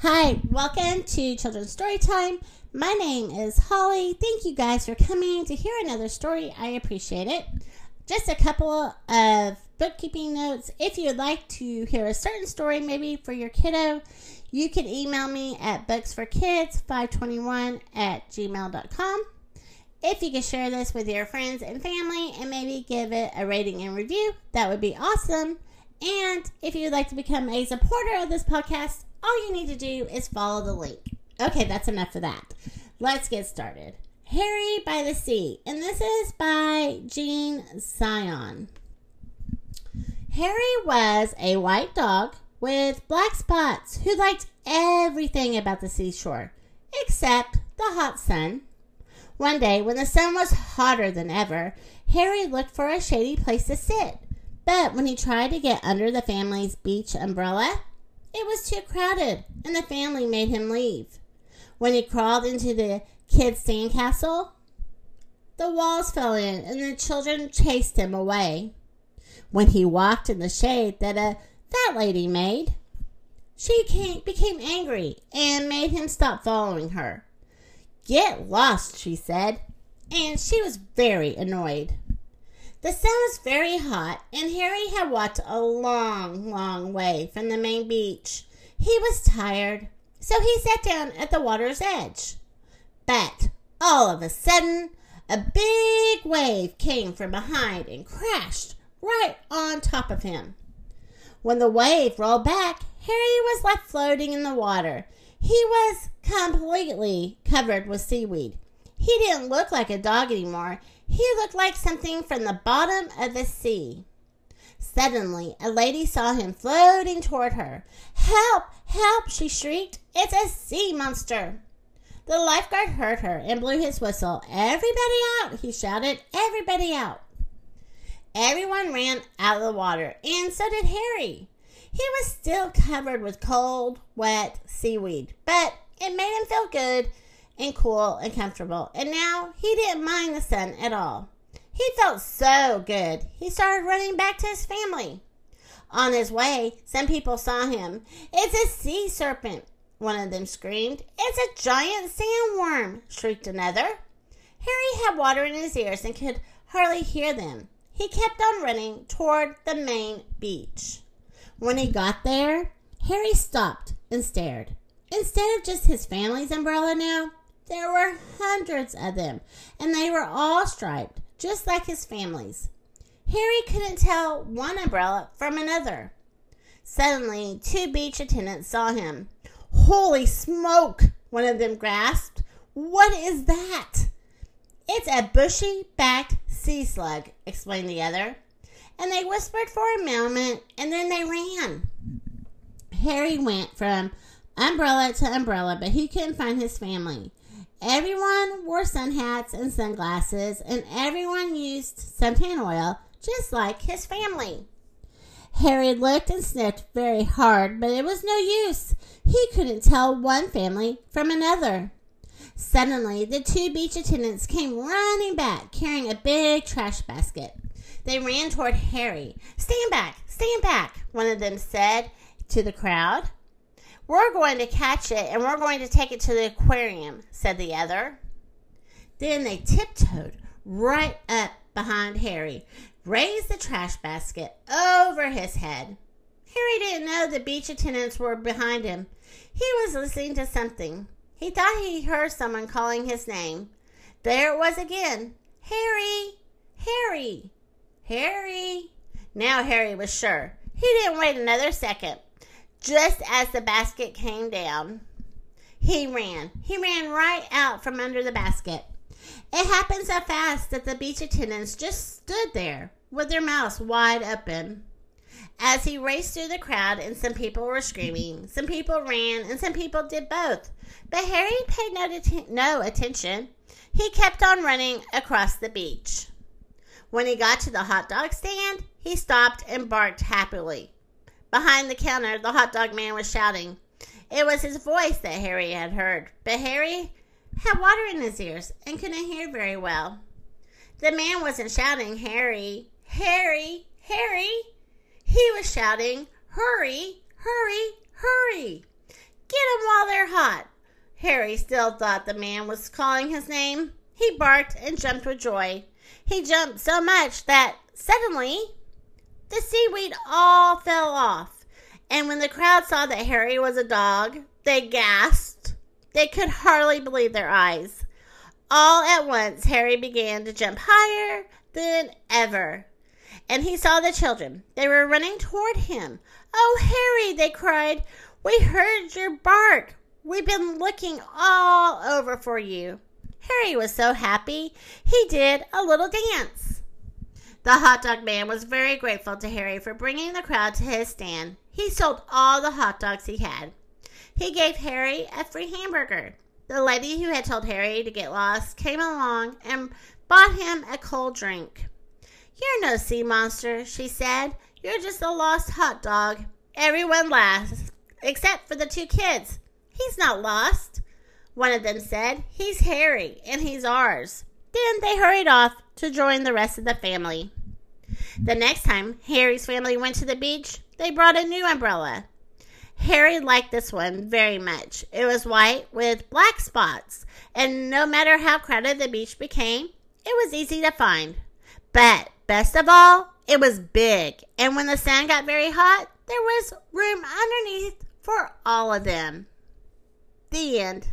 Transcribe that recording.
Hi, welcome to Children's Story Time. My name is Holly. Thank you guys for coming to hear another story. I appreciate it. Just a couple of bookkeeping notes. If you'd like to hear a certain story, maybe for your kiddo, you can email me at booksforkids521 at gmail.com. If you could share this with your friends and family and maybe give it a rating and review, that would be awesome. And if you'd like to become a supporter of this podcast, all you need to do is follow the link. Okay, that's enough of that. Let's get started. Harry by the Sea, and this is by Gene Zion. Harry was a white dog with black spots who liked everything about the seashore except the hot sun. One day, when the sun was hotter than ever, Harry looked for a shady place to sit. But when he tried to get under the family's beach umbrella, it was too crowded, and the family made him leave. When he crawled into the kids' sandcastle, the walls fell in, and the children chased him away. When he walked in the shade that uh, a fat lady made, she came, became angry and made him stop following her. Get lost, she said, and she was very annoyed. The sun was very hot, and Harry had walked a long, long way from the main beach. He was tired, so he sat down at the water's edge. But all of a sudden, a big wave came from behind and crashed right on top of him. When the wave rolled back, Harry was left floating in the water. He was completely covered with seaweed. He didn't look like a dog anymore. He looked like something from the bottom of the sea. Suddenly, a lady saw him floating toward her. Help! Help! she shrieked. It's a sea monster. The lifeguard heard her and blew his whistle. Everybody out! he shouted. Everybody out! Everyone ran out of the water, and so did Harry. He was still covered with cold, wet seaweed, but it made him feel good and cool and comfortable, and now he didn't mind the sun at all. He felt so good, he started running back to his family. On his way, some people saw him. It's a sea serpent, one of them screamed. It's a giant sandworm, shrieked another. Harry had water in his ears and could hardly hear them. He kept on running toward the main beach. When he got there, Harry stopped and stared. Instead of just his family's umbrella now, there were hundreds of them, and they were all striped, just like his family's. Harry couldn't tell one umbrella from another. Suddenly, two beach attendants saw him. Holy smoke! One of them gasped. What is that? It's a bushy backed sea slug, explained the other. And they whispered for a moment and then they ran. Harry went from umbrella to umbrella, but he couldn't find his family. Everyone wore sun hats and sunglasses, and everyone used suntan oil, just like his family. Harry looked and sniffed very hard, but it was no use. He couldn't tell one family from another. Suddenly, the two beach attendants came running back, carrying a big trash basket. They ran toward Harry. Stand back, stand back, one of them said to the crowd. We're going to catch it and we're going to take it to the aquarium, said the other. Then they tiptoed right up behind Harry, raised the trash basket over his head. Harry didn't know the beach attendants were behind him. He was listening to something. He thought he heard someone calling his name. There it was again. Harry! Harry! Harry! Now Harry was sure. He didn't wait another second. Just as the basket came down, he ran. He ran right out from under the basket. It happened so fast that the beach attendants just stood there with their mouths wide open. As he raced through the crowd, and some people were screaming, some people ran, and some people did both. But Harry paid no, no attention. He kept on running across the beach. When he got to the hot dog stand, he stopped and barked happily. Behind the counter, the hot dog man was shouting. It was his voice that Harry had heard, but Harry had water in his ears and couldn't hear very well. The man wasn't shouting, Harry, Harry, Harry. He was shouting, Hurry, hurry, hurry. Get 'em while they're hot. Harry still thought the man was calling his name. He barked and jumped with joy. He jumped so much that suddenly the seaweed all fell off. And when the crowd saw that Harry was a dog, they gasped. They could hardly believe their eyes. All at once, Harry began to jump higher than ever. And he saw the children. They were running toward him. Oh, Harry, they cried. We heard your bark. We've been looking all over for you. Harry was so happy, he did a little dance. The hot dog man was very grateful to Harry for bringing the crowd to his stand. He sold all the hot dogs he had. He gave Harry a free hamburger. The lady who had told Harry to get lost came along and bought him a cold drink. You're no sea monster, she said. You're just a lost hot dog. Everyone laughed, except for the two kids. He's not lost. One of them said, He's Harry, and he's ours. Then they hurried off to join the rest of the family. The next time Harry's family went to the beach, they brought a new umbrella. Harry liked this one very much. It was white with black spots, and no matter how crowded the beach became, it was easy to find. But best of all, it was big, and when the sun got very hot, there was room underneath for all of them. The end.